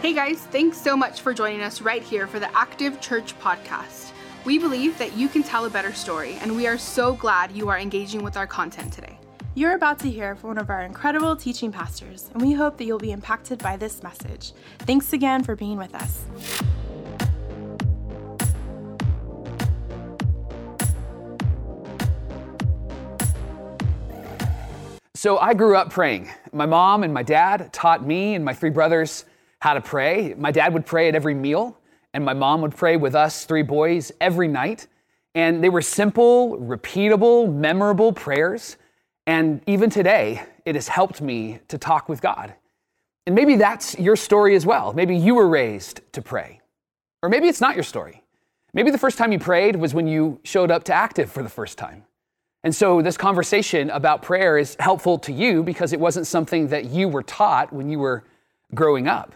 Hey guys, thanks so much for joining us right here for the Active Church podcast. We believe that you can tell a better story, and we are so glad you are engaging with our content today. You're about to hear from one of our incredible teaching pastors, and we hope that you'll be impacted by this message. Thanks again for being with us. So I grew up praying. My mom and my dad taught me and my three brothers how to pray. My dad would pray at every meal, and my mom would pray with us three boys every night. And they were simple, repeatable, memorable prayers. And even today, it has helped me to talk with God. And maybe that's your story as well. Maybe you were raised to pray. Or maybe it's not your story. Maybe the first time you prayed was when you showed up to active for the first time. And so this conversation about prayer is helpful to you because it wasn't something that you were taught when you were growing up.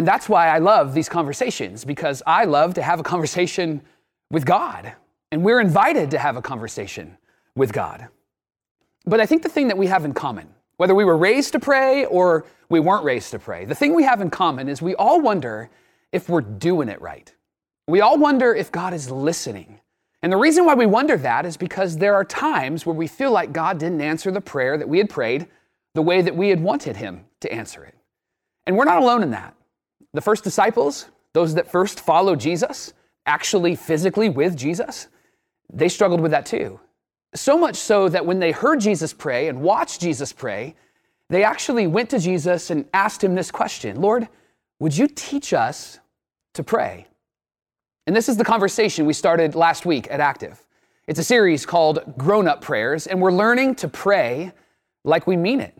And that's why I love these conversations because I love to have a conversation with God. And we're invited to have a conversation with God. But I think the thing that we have in common, whether we were raised to pray or we weren't raised to pray, the thing we have in common is we all wonder if we're doing it right. We all wonder if God is listening and the reason why we wonder that is because there are times where we feel like God didn't answer the prayer that we had prayed the way that we had wanted Him to answer it. And we're not alone in that. The first disciples, those that first followed Jesus, actually physically with Jesus, they struggled with that too. So much so that when they heard Jesus pray and watched Jesus pray, they actually went to Jesus and asked him this question Lord, would you teach us to pray? And this is the conversation we started last week at Active. It's a series called Grown Up Prayers, and we're learning to pray like we mean it.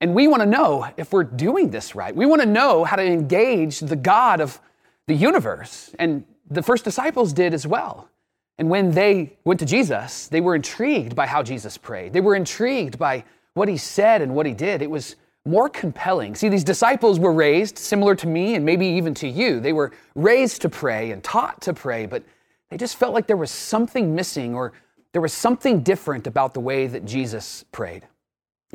And we want to know if we're doing this right. We want to know how to engage the God of the universe. And the first disciples did as well. And when they went to Jesus, they were intrigued by how Jesus prayed. They were intrigued by what he said and what he did. It was more compelling. See, these disciples were raised similar to me and maybe even to you. They were raised to pray and taught to pray, but they just felt like there was something missing or there was something different about the way that Jesus prayed.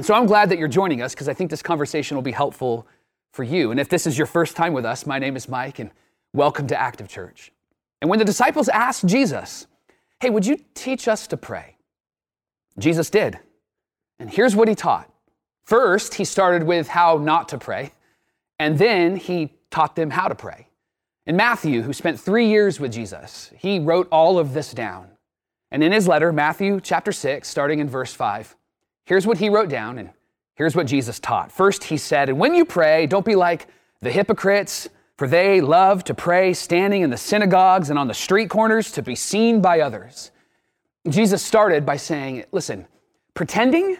So I'm glad that you're joining us because I think this conversation will be helpful for you. And if this is your first time with us, my name is Mike and welcome to Active Church. And when the disciples asked Jesus, Hey, would you teach us to pray? Jesus did. And here's what he taught First, he started with how not to pray, and then he taught them how to pray. And Matthew, who spent three years with Jesus, he wrote all of this down. And in his letter, Matthew chapter 6, starting in verse 5, here's what he wrote down, and here's what Jesus taught. First, he said, And when you pray, don't be like the hypocrites, for they love to pray standing in the synagogues and on the street corners to be seen by others. Jesus started by saying, Listen, pretending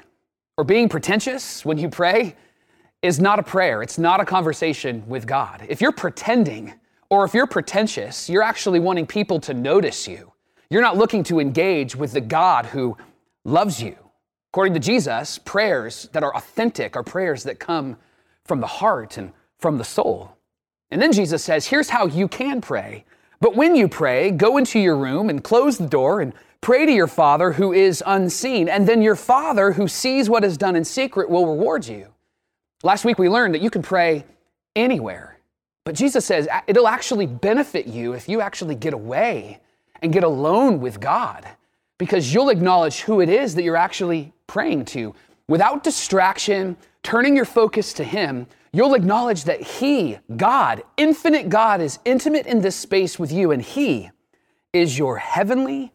or being pretentious when you pray is not a prayer. It's not a conversation with God. If you're pretending or if you're pretentious, you're actually wanting people to notice you. You're not looking to engage with the God who loves you. According to Jesus, prayers that are authentic are prayers that come from the heart and from the soul. And then Jesus says, here's how you can pray. But when you pray, go into your room and close the door and Pray to your Father who is unseen, and then your Father who sees what is done in secret will reward you. Last week we learned that you can pray anywhere. But Jesus says it'll actually benefit you if you actually get away and get alone with God because you'll acknowledge who it is that you're actually praying to. Without distraction, turning your focus to Him, you'll acknowledge that He, God, infinite God, is intimate in this space with you, and He is your heavenly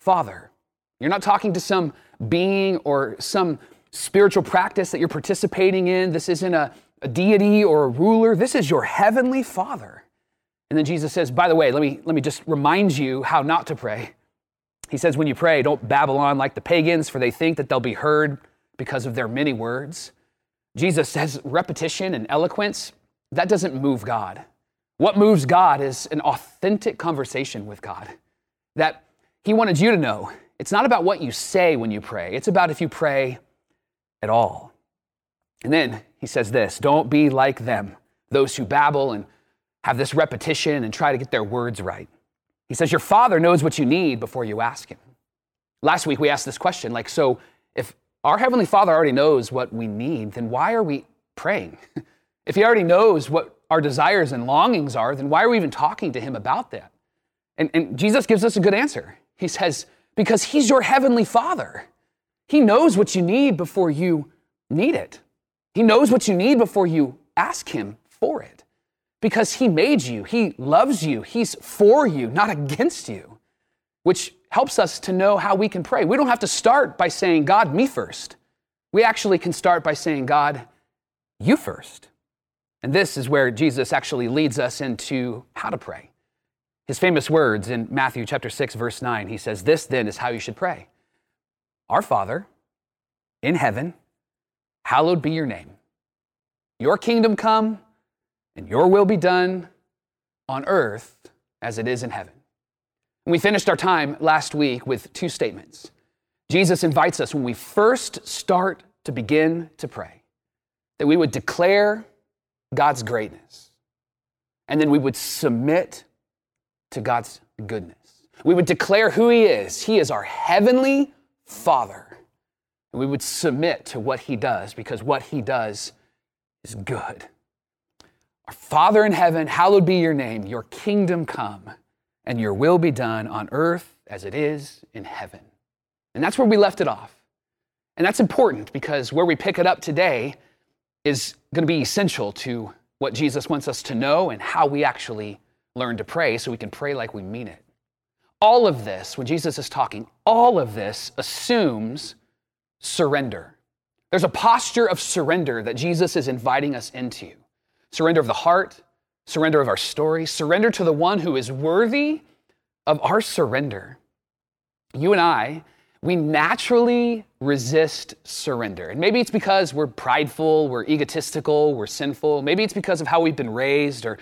Father. You're not talking to some being or some spiritual practice that you're participating in. This isn't a, a deity or a ruler. This is your heavenly Father. And then Jesus says, by the way, let me, let me just remind you how not to pray. He says, when you pray, don't babble on like the pagans, for they think that they'll be heard because of their many words. Jesus says repetition and eloquence, that doesn't move God. What moves God is an authentic conversation with God. That he wanted you to know it's not about what you say when you pray, it's about if you pray at all. And then he says this don't be like them, those who babble and have this repetition and try to get their words right. He says, Your father knows what you need before you ask him. Last week we asked this question like, so if our Heavenly Father already knows what we need, then why are we praying? if He already knows what our desires and longings are, then why are we even talking to Him about that? And, and Jesus gives us a good answer. He says, Because He's your heavenly Father. He knows what you need before you need it. He knows what you need before you ask Him for it. Because He made you, He loves you, He's for you, not against you, which helps us to know how we can pray. We don't have to start by saying, God, me first. We actually can start by saying, God, you first. And this is where Jesus actually leads us into how to pray. His famous words in Matthew chapter 6 verse 9, he says, "This then is how you should pray. Our Father in heaven, hallowed be your name. Your kingdom come and your will be done on earth as it is in heaven." We finished our time last week with two statements. Jesus invites us when we first start to begin to pray that we would declare God's greatness and then we would submit to God's goodness. We would declare who He is. He is our heavenly Father. And we would submit to what He does because what He does is good. Our Father in heaven, hallowed be your name, your kingdom come, and your will be done on earth as it is in heaven. And that's where we left it off. And that's important because where we pick it up today is going to be essential to what Jesus wants us to know and how we actually learn to pray so we can pray like we mean it. All of this, when Jesus is talking, all of this assumes surrender. There's a posture of surrender that Jesus is inviting us into surrender of the heart, surrender of our story, surrender to the one who is worthy of our surrender. You and I, we naturally resist surrender. And maybe it's because we're prideful, we're egotistical, we're sinful. Maybe it's because of how we've been raised or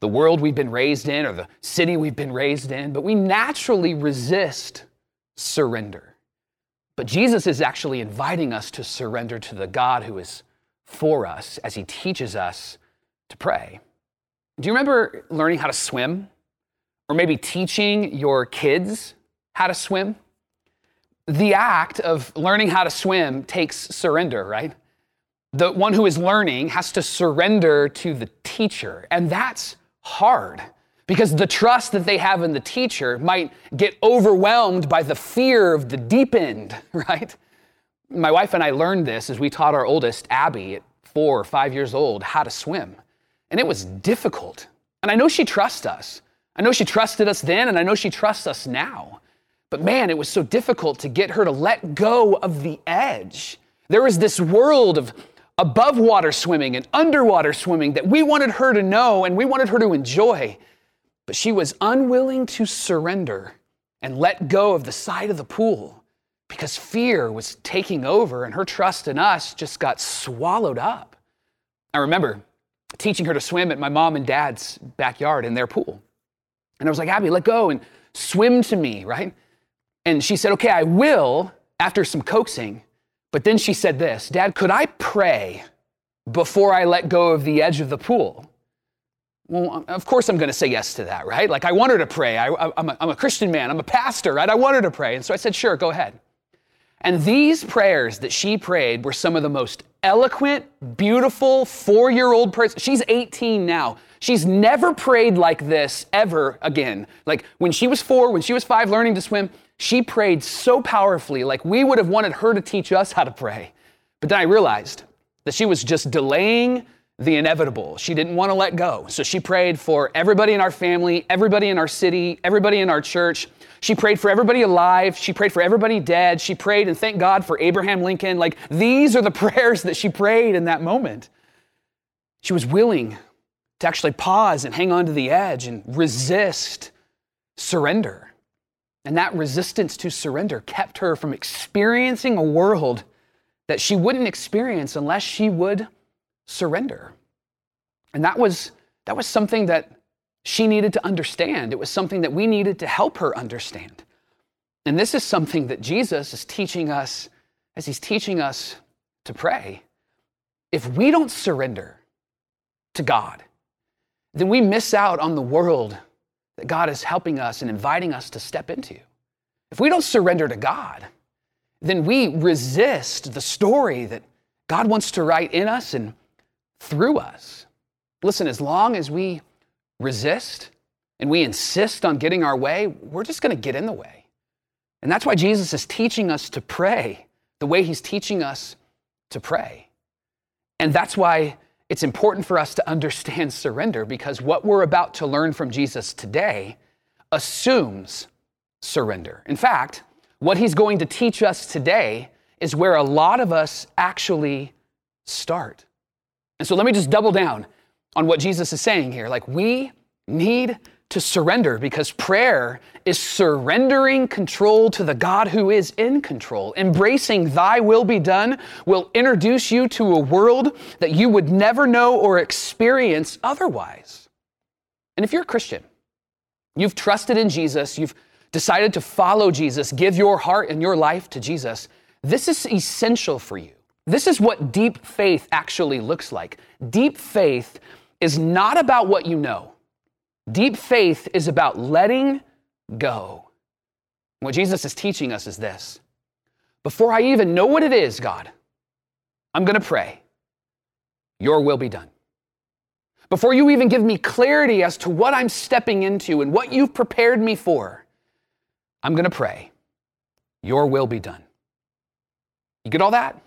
the world we've been raised in or the city we've been raised in. But we naturally resist surrender. But Jesus is actually inviting us to surrender to the God who is for us as he teaches us to pray. Do you remember learning how to swim? Or maybe teaching your kids how to swim? the act of learning how to swim takes surrender, right? The one who is learning has to surrender to the teacher, and that's hard because the trust that they have in the teacher might get overwhelmed by the fear of the deep end, right? My wife and I learned this as we taught our oldest, Abby, at four or five years old, how to swim. And it was difficult. And I know she trusts us. I know she trusted us then, and I know she trusts us now. But man, it was so difficult to get her to let go of the edge. There was this world of above water swimming and underwater swimming that we wanted her to know and we wanted her to enjoy. But she was unwilling to surrender and let go of the side of the pool because fear was taking over and her trust in us just got swallowed up. I remember teaching her to swim at my mom and dad's backyard in their pool. And I was like, Abby, let go and swim to me, right? And she said, Okay, I will after some coaxing. But then she said this Dad, could I pray before I let go of the edge of the pool? Well, um, of course I'm going to say yes to that, right? Like I want her to pray. I, am a, I'm a Christian man. I'm a pastor, right? I want her to pray. And so I said, sure, go ahead. And these prayers that she prayed were some of the most eloquent, beautiful four year old person. She's 18 now. She's never prayed like this ever again. Like when she was four, when she was five, learning to swim, she prayed so powerfully, like we would have wanted her to teach us how to pray. But then I realized that she was just delaying the inevitable. She didn't want to let go. So she prayed for everybody in our family, everybody in our city, everybody in our church. She prayed for everybody alive. She prayed for everybody dead. She prayed and thank God for Abraham Lincoln. Like these are the prayers that she prayed in that moment. She was willing to actually pause and hang on to the edge and resist surrender. And that resistance to surrender kept her from experiencing a world that she wouldn't experience unless she would surrender. And that was, that was something that she needed to understand. It was something that we needed to help her understand. And this is something that Jesus is teaching us as he's teaching us to pray. If we don't surrender to God, then we miss out on the world that God is helping us and inviting us to step into. If we don't surrender to God, then we resist the story that God wants to write in us and through us. listen, as long as we resist and we insist on getting our way, we're just going to get in the way. And that's why Jesus is teaching us to pray the way he's teaching us to pray. And that's why it's important for us to understand surrender because what we're about to learn from Jesus today assumes surrender. In fact, what he's going to teach us today is where a lot of us actually start. And so let me just double down on what Jesus is saying here. Like, we need to surrender because prayer is surrendering control to the God who is in control. Embracing thy will be done will introduce you to a world that you would never know or experience otherwise. And if you're a Christian, you've trusted in Jesus, you've decided to follow Jesus, give your heart and your life to Jesus, this is essential for you. This is what deep faith actually looks like. Deep faith is not about what you know. Deep faith is about letting go. What Jesus is teaching us is this Before I even know what it is, God, I'm going to pray, Your will be done. Before you even give me clarity as to what I'm stepping into and what you've prepared me for, I'm going to pray, Your will be done. You get all that?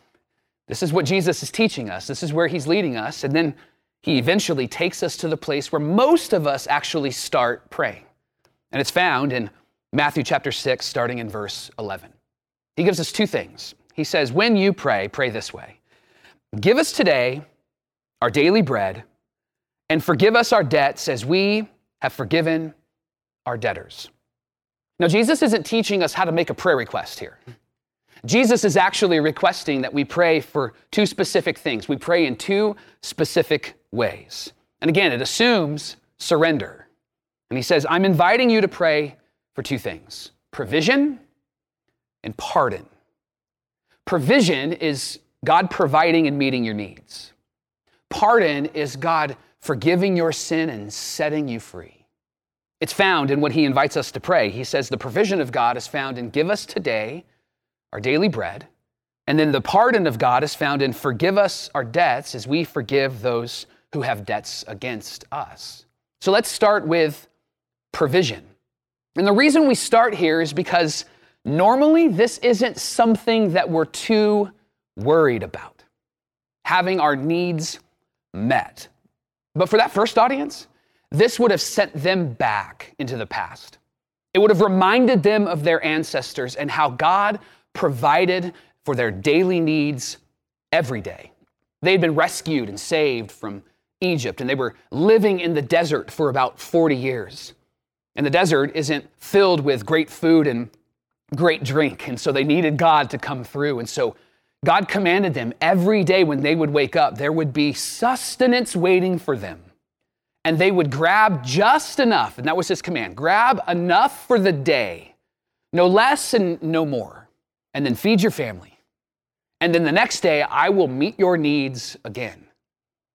This is what Jesus is teaching us. This is where he's leading us. And then he eventually takes us to the place where most of us actually start praying. And it's found in Matthew chapter 6, starting in verse 11. He gives us two things. He says, When you pray, pray this way Give us today our daily bread, and forgive us our debts as we have forgiven our debtors. Now, Jesus isn't teaching us how to make a prayer request here. Jesus is actually requesting that we pray for two specific things. We pray in two specific ways. And again, it assumes surrender. And he says, I'm inviting you to pray for two things provision and pardon. Provision is God providing and meeting your needs, pardon is God forgiving your sin and setting you free. It's found in what he invites us to pray. He says, The provision of God is found in give us today our daily bread. And then the pardon of God is found in forgive us our debts as we forgive those who have debts against us. So let's start with provision. And the reason we start here is because normally this isn't something that we're too worried about, having our needs met. But for that first audience, this would have sent them back into the past. It would have reminded them of their ancestors and how God provided for their daily needs every day. They had been rescued and saved from Egypt, and they were living in the desert for about 40 years. And the desert isn't filled with great food and great drink, and so they needed God to come through. And so God commanded them every day when they would wake up, there would be sustenance waiting for them. And they would grab just enough, and that was his command grab enough for the day, no less and no more and then feed your family. And then the next day, I will meet your needs again.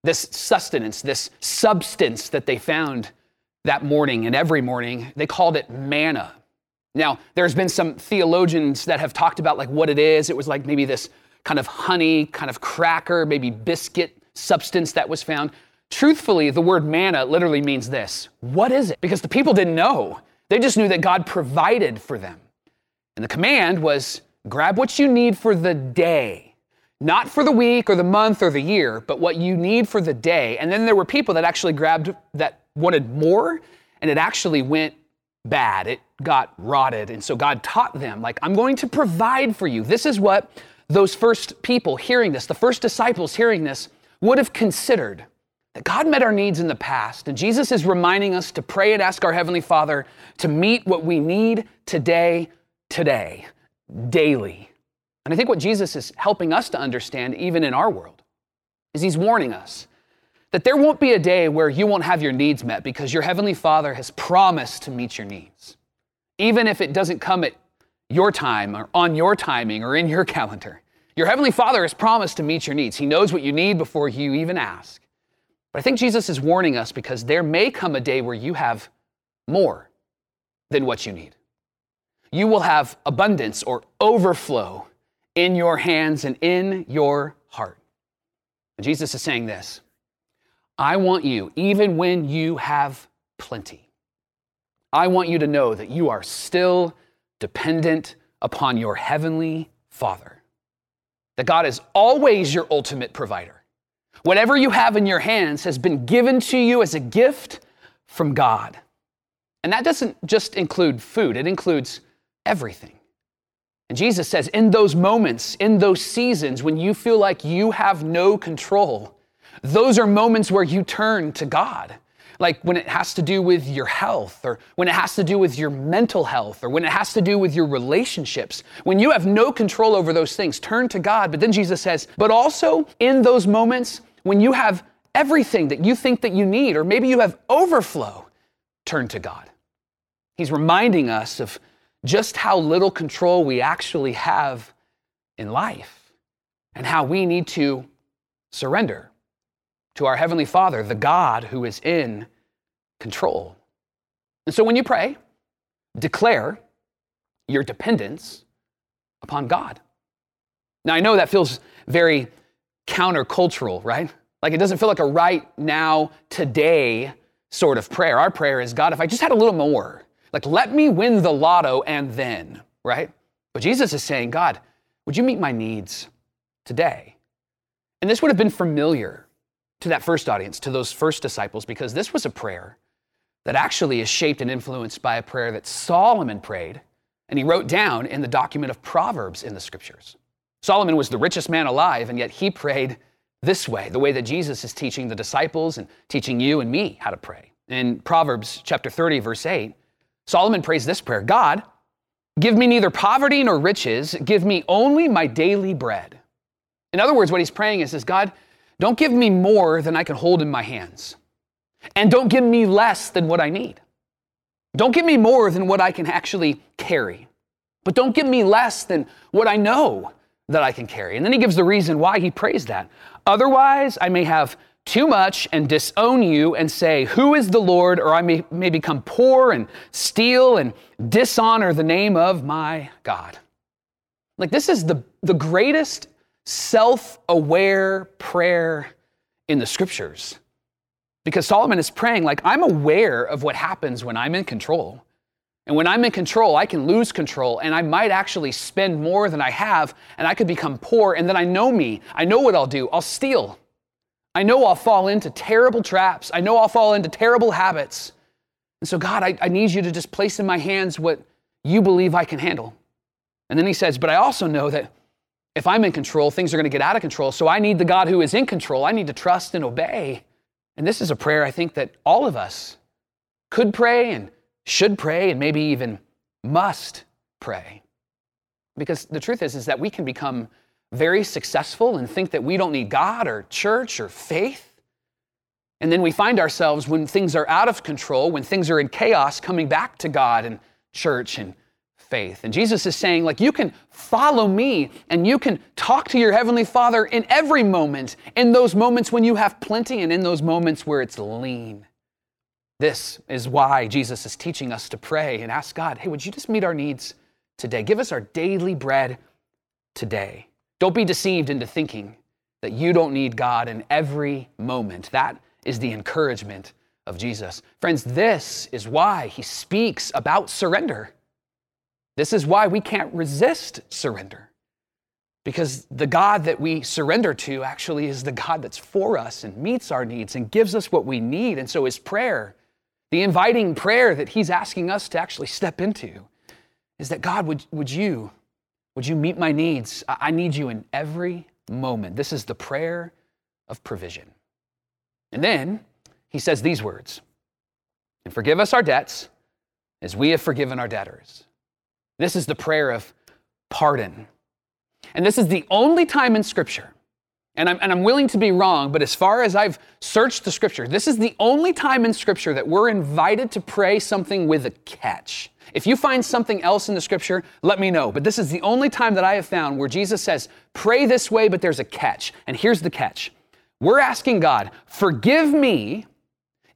This sustenance, this substance that they found that morning and every morning, they called it manna. Now, there's been some theologians that have talked about like what it is. It was like maybe this kind of honey, kind of cracker, maybe biscuit substance that was found. Truthfully, the word manna literally means this. What is it? Because the people didn't know. They just knew that God provided for them. And the command was Grab what you need for the day, not for the week or the month or the year, but what you need for the day. And then there were people that actually grabbed that wanted more, and it actually went bad. It got rotted. And so God taught them, like, I'm going to provide for you. This is what those first people hearing this, the first disciples hearing this, would have considered that God met our needs in the past. And Jesus is reminding us to pray and ask our Heavenly Father to meet what we need today, today daily. And I think what Jesus is helping us to understand, even in our world, is he's warning us that there won't be a day where you won't have your needs met because your Heavenly Father has promised to meet your needs. Even if it doesn't come at your time or on your timing or in your calendar, your Heavenly Father has promised to meet your needs. He knows what you need before you even ask. But I think Jesus is warning us because there may come a day where you have more than what you need you will have abundance or overflow in your hands and in your heart. And Jesus is saying this I want you, even when you have plenty, I want you to know that you are still dependent upon your heavenly Father. That God is always your ultimate provider. Whatever you have in your hands has been given to you as a gift from God. And that doesn't just include food, it includes everything. And Jesus says, in those moments, in those seasons when you feel like you have no control, those are moments where you turn to God. Like when it has to do with your health, or when it has to do with your mental health, or when it has to do with your relationships. When you have no control over those things, turn to God. But then Jesus says, but also in those moments when you have everything that you think that you need, or maybe you have overflow, turn to God. He's reminding us of just how little control we actually have in life and how we need to surrender to our Heavenly Father, the God who is in control. And so when you pray, declare your dependence upon God. Now, I know that feels very countercultural, right? Like it doesn't feel like a right now, today sort of prayer. Our prayer is God, if I just had a little more, like let me win the lotto and then, right? But Jesus is saying, God, would you meet my needs today? And this would have been familiar to that first audience, to those first disciples, because this was a prayer that actually is shaped and influenced by a prayer that Solomon prayed and he wrote down in the document of Proverbs in the scriptures. Solomon was the richest man alive, and yet he prayed this way, the way that Jesus is teaching the disciples and teaching you and me how to pray. In Proverbs chapter 30, verse 8, Solomon prays this prayer God, give me neither poverty nor riches, give me only my daily bread. In other words, what he's praying is, is God, don't give me more than I can hold in my hands. And don't give me less than what I need. Don't give me more than what I can actually carry. But don't give me less than what I know that I can carry. And then he gives the reason why he prays that. Otherwise, I may have too much and disown you and say, Who is the Lord? Or I may, may become poor and steal and dishonor the name of my God. Like, this is the, the greatest self aware prayer in the scriptures. Because Solomon is praying, like, I'm aware of what happens when I'm in control. And when I'm in control, I can lose control and I might actually spend more than I have and I could become poor. And then I know me. I know what I'll do. I'll steal. I know I'll fall into terrible traps. I know I'll fall into terrible habits. And so, God, I, I need you to just place in my hands what you believe I can handle. And then he says, But I also know that if I'm in control, things are going to get out of control. So I need the God who is in control. I need to trust and obey. And this is a prayer I think that all of us could pray and should pray and maybe even must pray. Because the truth is is that we can become very successful and think that we don't need God or church or faith. And then we find ourselves when things are out of control, when things are in chaos, coming back to God and church and faith. And Jesus is saying, like, you can follow me and you can talk to your Heavenly Father in every moment, in those moments when you have plenty and in those moments where it's lean. This is why Jesus is teaching us to pray and ask God, hey, would you just meet our needs today? Give us our daily bread today. Don't be deceived into thinking that you don't need God in every moment. That is the encouragement of Jesus. Friends, this is why he speaks about surrender. This is why we can't resist surrender. Because the God that we surrender to actually is the God that's for us and meets our needs and gives us what we need. And so his prayer, the inviting prayer that he's asking us to actually step into, is that God, would, would you, would you meet my needs? I need you in every moment. This is the prayer of provision. And then he says these words and forgive us our debts as we have forgiven our debtors. This is the prayer of pardon. And this is the only time in Scripture, and I'm, and I'm willing to be wrong, but as far as I've searched the Scripture, this is the only time in Scripture that we're invited to pray something with a catch. If you find something else in the Scripture, let me know. But this is the only time that I have found where Jesus says, pray this way, but there's a catch. And here's the catch we're asking God, forgive me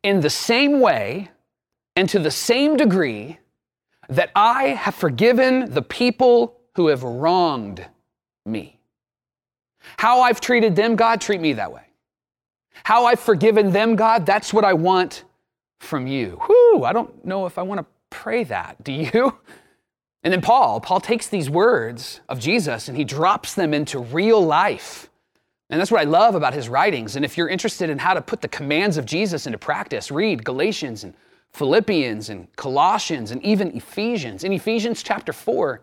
in the same way and to the same degree that I have forgiven the people who have wronged me. How I've treated them, God, treat me that way. How I've forgiven them, God, that's what I want from you. Whew, I don't know if I want to pray that. Do you? And then Paul, Paul takes these words of Jesus and he drops them into real life. And that's what I love about his writings. And if you're interested in how to put the commands of Jesus into practice, read Galatians and Philippians and Colossians and even Ephesians. In Ephesians chapter 4,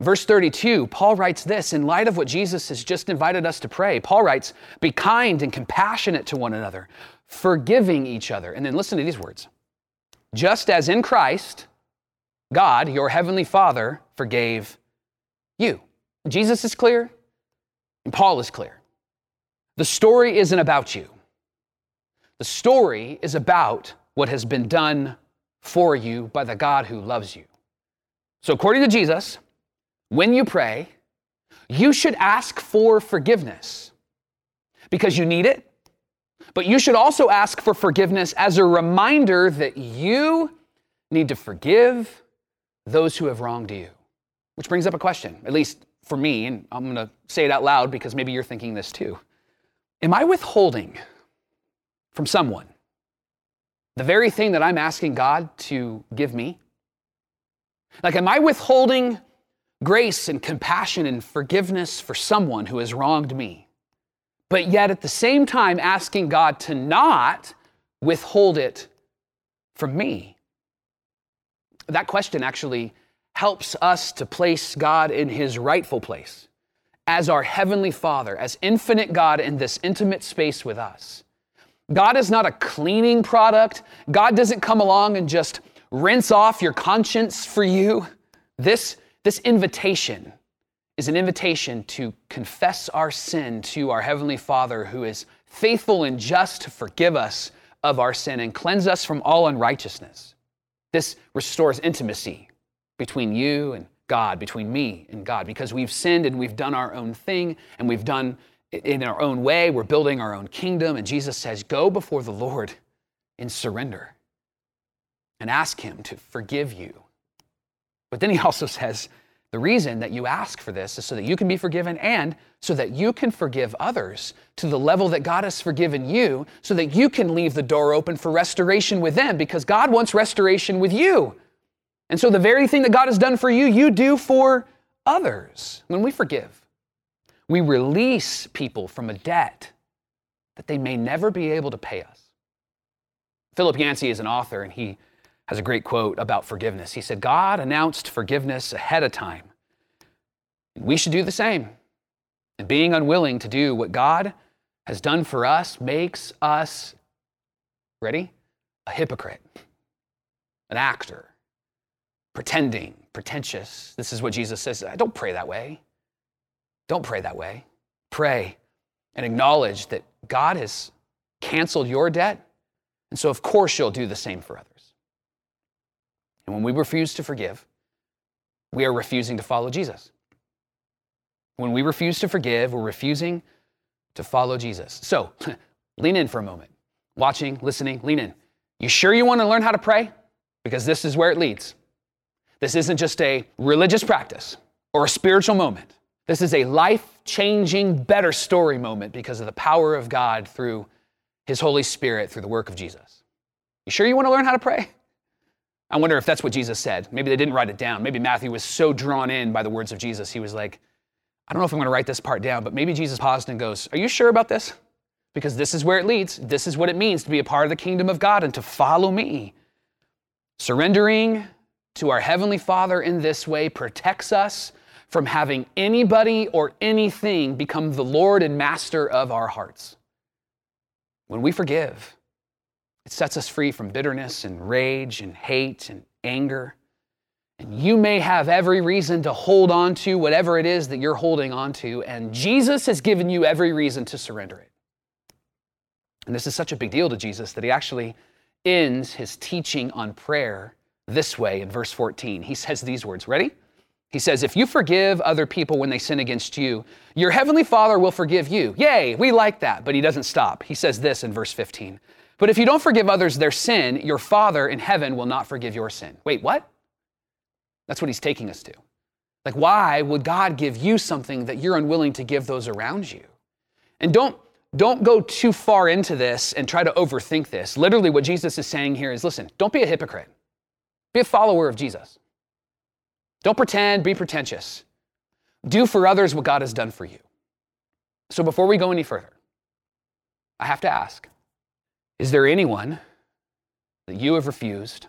verse 32, Paul writes this in light of what Jesus has just invited us to pray. Paul writes, Be kind and compassionate to one another, forgiving each other. And then listen to these words Just as in Christ, God, your heavenly Father, forgave you. Jesus is clear, and Paul is clear. The story isn't about you. The story is about what has been done for you by the God who loves you. So, according to Jesus, when you pray, you should ask for forgiveness because you need it, but you should also ask for forgiveness as a reminder that you need to forgive those who have wronged you. Which brings up a question, at least for me, and I'm going to say it out loud because maybe you're thinking this too. Am I withholding from someone the very thing that I'm asking God to give me? Like, am I withholding grace and compassion and forgiveness for someone who has wronged me, but yet at the same time asking God to not withhold it from me? That question actually helps us to place God in his rightful place as our Heavenly Father, as infinite God in this intimate space with us. God is not a cleaning product. God doesn't come along and just rinse off your conscience for you. This, this invitation is an invitation to confess our sin to our Heavenly Father, who is faithful and just to forgive us of our sin and cleanse us from all unrighteousness. This restores intimacy between you and God, between me and God, because we've sinned and we've done our own thing and we've done in our own way. We're building our own kingdom. And Jesus says, Go before the Lord in surrender and ask Him to forgive you. But then He also says, the reason that you ask for this is so that you can be forgiven and so that you can forgive others to the level that God has forgiven you, so that you can leave the door open for restoration with them because God wants restoration with you. And so the very thing that God has done for you, you do for others. When we forgive, we release people from a debt that they may never be able to pay us. Philip Yancey is an author, and he has a great quote about forgiveness. He said, God announced forgiveness ahead of time. We should do the same. And being unwilling to do what God has done for us makes us, ready? A hypocrite, an actor, pretending, pretentious. This is what Jesus says. Uh, don't pray that way. Don't pray that way. Pray and acknowledge that God has canceled your debt. And so, of course, you'll do the same for others. And when we refuse to forgive, we are refusing to follow Jesus. When we refuse to forgive, we're refusing to follow Jesus. So, lean in for a moment. Watching, listening, lean in. You sure you want to learn how to pray? Because this is where it leads. This isn't just a religious practice or a spiritual moment. This is a life changing, better story moment because of the power of God through His Holy Spirit, through the work of Jesus. You sure you want to learn how to pray? I wonder if that's what Jesus said. Maybe they didn't write it down. Maybe Matthew was so drawn in by the words of Jesus, he was like, I don't know if I'm going to write this part down, but maybe Jesus paused and goes, Are you sure about this? Because this is where it leads. This is what it means to be a part of the kingdom of God and to follow me. Surrendering to our Heavenly Father in this way protects us from having anybody or anything become the Lord and Master of our hearts. When we forgive, it sets us free from bitterness and rage and hate and anger. And you may have every reason to hold on to whatever it is that you're holding on to, and Jesus has given you every reason to surrender it. And this is such a big deal to Jesus that he actually ends his teaching on prayer this way in verse 14. He says these words Ready? He says, If you forgive other people when they sin against you, your heavenly Father will forgive you. Yay, we like that. But he doesn't stop. He says this in verse 15. But if you don't forgive others their sin, your Father in heaven will not forgive your sin. Wait, what? That's what he's taking us to. Like, why would God give you something that you're unwilling to give those around you? And don't, don't go too far into this and try to overthink this. Literally, what Jesus is saying here is listen, don't be a hypocrite, be a follower of Jesus. Don't pretend, be pretentious. Do for others what God has done for you. So before we go any further, I have to ask is there anyone that you have refused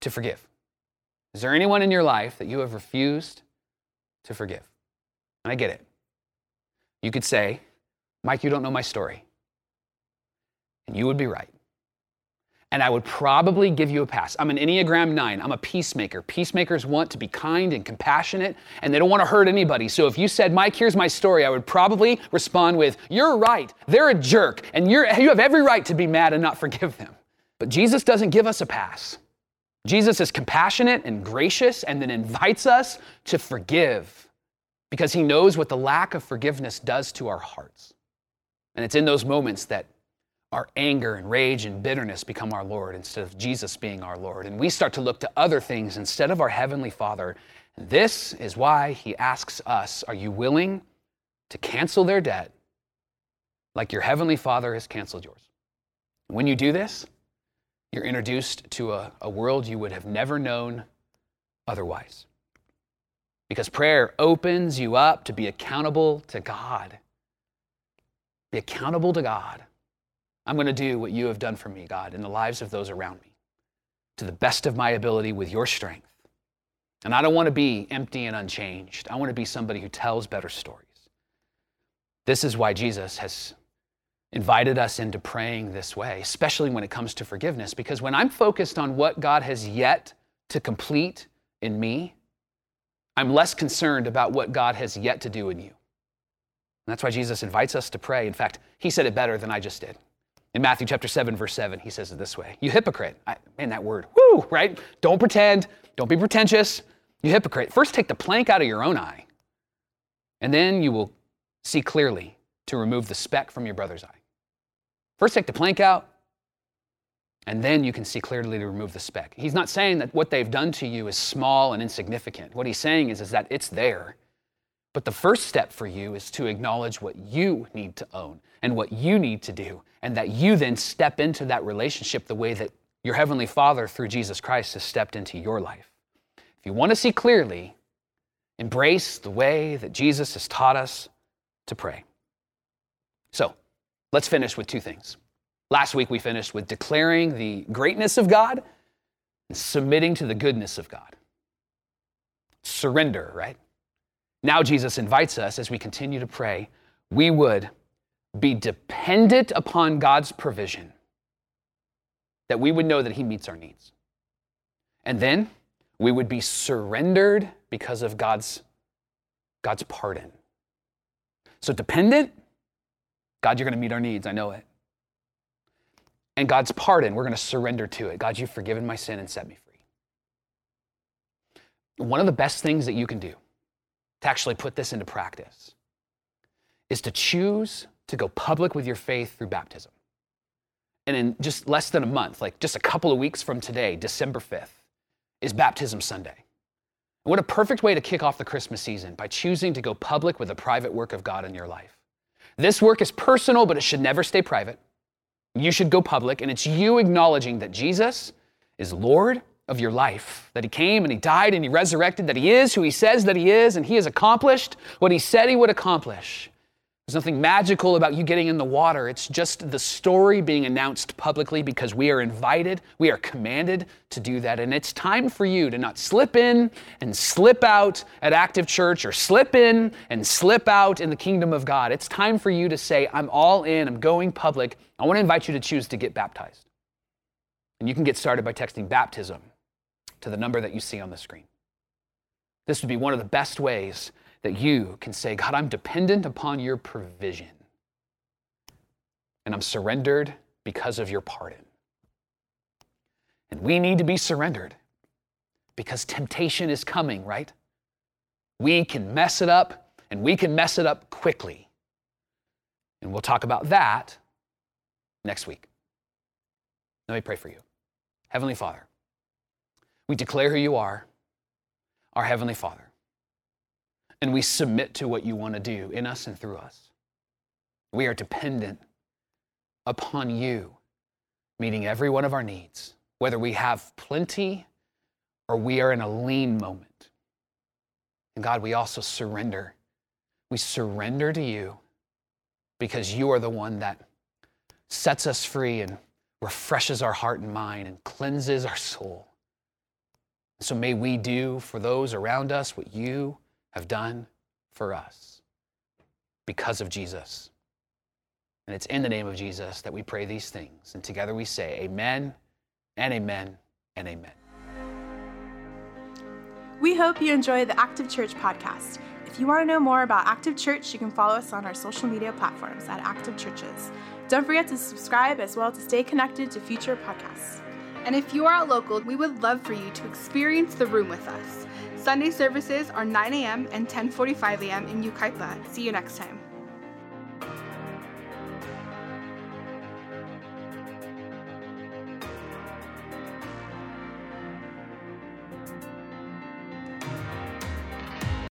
to forgive? Is there anyone in your life that you have refused to forgive? And I get it. You could say, Mike, you don't know my story. And you would be right. And I would probably give you a pass. I'm an Enneagram 9. I'm a peacemaker. Peacemakers want to be kind and compassionate, and they don't want to hurt anybody. So if you said, Mike, here's my story, I would probably respond with, You're right. They're a jerk, and you have every right to be mad and not forgive them. But Jesus doesn't give us a pass. Jesus is compassionate and gracious and then invites us to forgive because he knows what the lack of forgiveness does to our hearts. And it's in those moments that our anger and rage and bitterness become our Lord instead of Jesus being our Lord. And we start to look to other things instead of our Heavenly Father. This is why He asks us Are you willing to cancel their debt like your Heavenly Father has canceled yours? When you do this, you're introduced to a, a world you would have never known otherwise. Because prayer opens you up to be accountable to God. Be accountable to God. I'm going to do what you have done for me, God, in the lives of those around me, to the best of my ability with your strength. And I don't want to be empty and unchanged. I want to be somebody who tells better stories. This is why Jesus has invited us into praying this way, especially when it comes to forgiveness, because when I'm focused on what God has yet to complete in me, I'm less concerned about what God has yet to do in you. And that's why Jesus invites us to pray. In fact, he said it better than I just did. In Matthew chapter 7, verse 7, he says it this way You hypocrite. I, man, that word, whoo, right? Don't pretend. Don't be pretentious. You hypocrite. First, take the plank out of your own eye, and then you will see clearly to remove the speck from your brother's eye. First, take the plank out, and then you can see clearly to remove the speck. He's not saying that what they've done to you is small and insignificant. What he's saying is, is that it's there but the first step for you is to acknowledge what you need to own and what you need to do, and that you then step into that relationship the way that your Heavenly Father, through Jesus Christ, has stepped into your life. If you want to see clearly, embrace the way that Jesus has taught us to pray. So, let's finish with two things. Last week we finished with declaring the greatness of God and submitting to the goodness of God. Surrender, right? Now, Jesus invites us as we continue to pray, we would be dependent upon God's provision, that we would know that He meets our needs. And then we would be surrendered because of God's, God's pardon. So, dependent, God, you're going to meet our needs. I know it. And God's pardon, we're going to surrender to it. God, you've forgiven my sin and set me free. One of the best things that you can do to actually put this into practice is to choose to go public with your faith through baptism. And in just less than a month, like just a couple of weeks from today, December 5th, is Baptism Sunday. What a perfect way to kick off the Christmas season by choosing to go public with a private work of God in your life. This work is personal, but it should never stay private. You should go public, and it's you acknowledging that Jesus is Lord of your life. That he came and he died and he resurrected, that he is who he says that he is, and he has accomplished what he said he would accomplish. There's nothing magical about you getting in the water. It's just the story being announced publicly because we are invited, we are commanded to do that. And it's time for you to not slip in and slip out at Active Church or slip in and slip out in the kingdom of God. It's time for you to say, I'm all in, I'm going public. I want to invite you to choose to get baptized. And you can get started by texting baptism to the number that you see on the screen. This would be one of the best ways that you can say, God, I'm dependent upon your provision. And I'm surrendered because of your pardon. And we need to be surrendered because temptation is coming, right? We can mess it up and we can mess it up quickly. And we'll talk about that next week. Let me pray for you. Heavenly Father, we declare who you are, our Heavenly Father, and we submit to what you want to do in us and through us. We are dependent upon you meeting every one of our needs, whether we have plenty or we are in a lean moment. And God, we also surrender. We surrender to you because you are the one that sets us free and refreshes our heart and mind and cleanses our soul. So may we do for those around us what you have done for us because of Jesus. And it's in the name of Jesus that we pray these things. And together we say, Amen and Amen and Amen. We hope you enjoy the Active Church podcast. If you want to know more about Active Church, you can follow us on our social media platforms at Active Churches. Don't forget to subscribe as well to stay connected to future podcasts. And if you are a local, we would love for you to experience the room with us. Sunday services are 9 a.m. and 10:45 a.m. in Yucaipa. See you next time.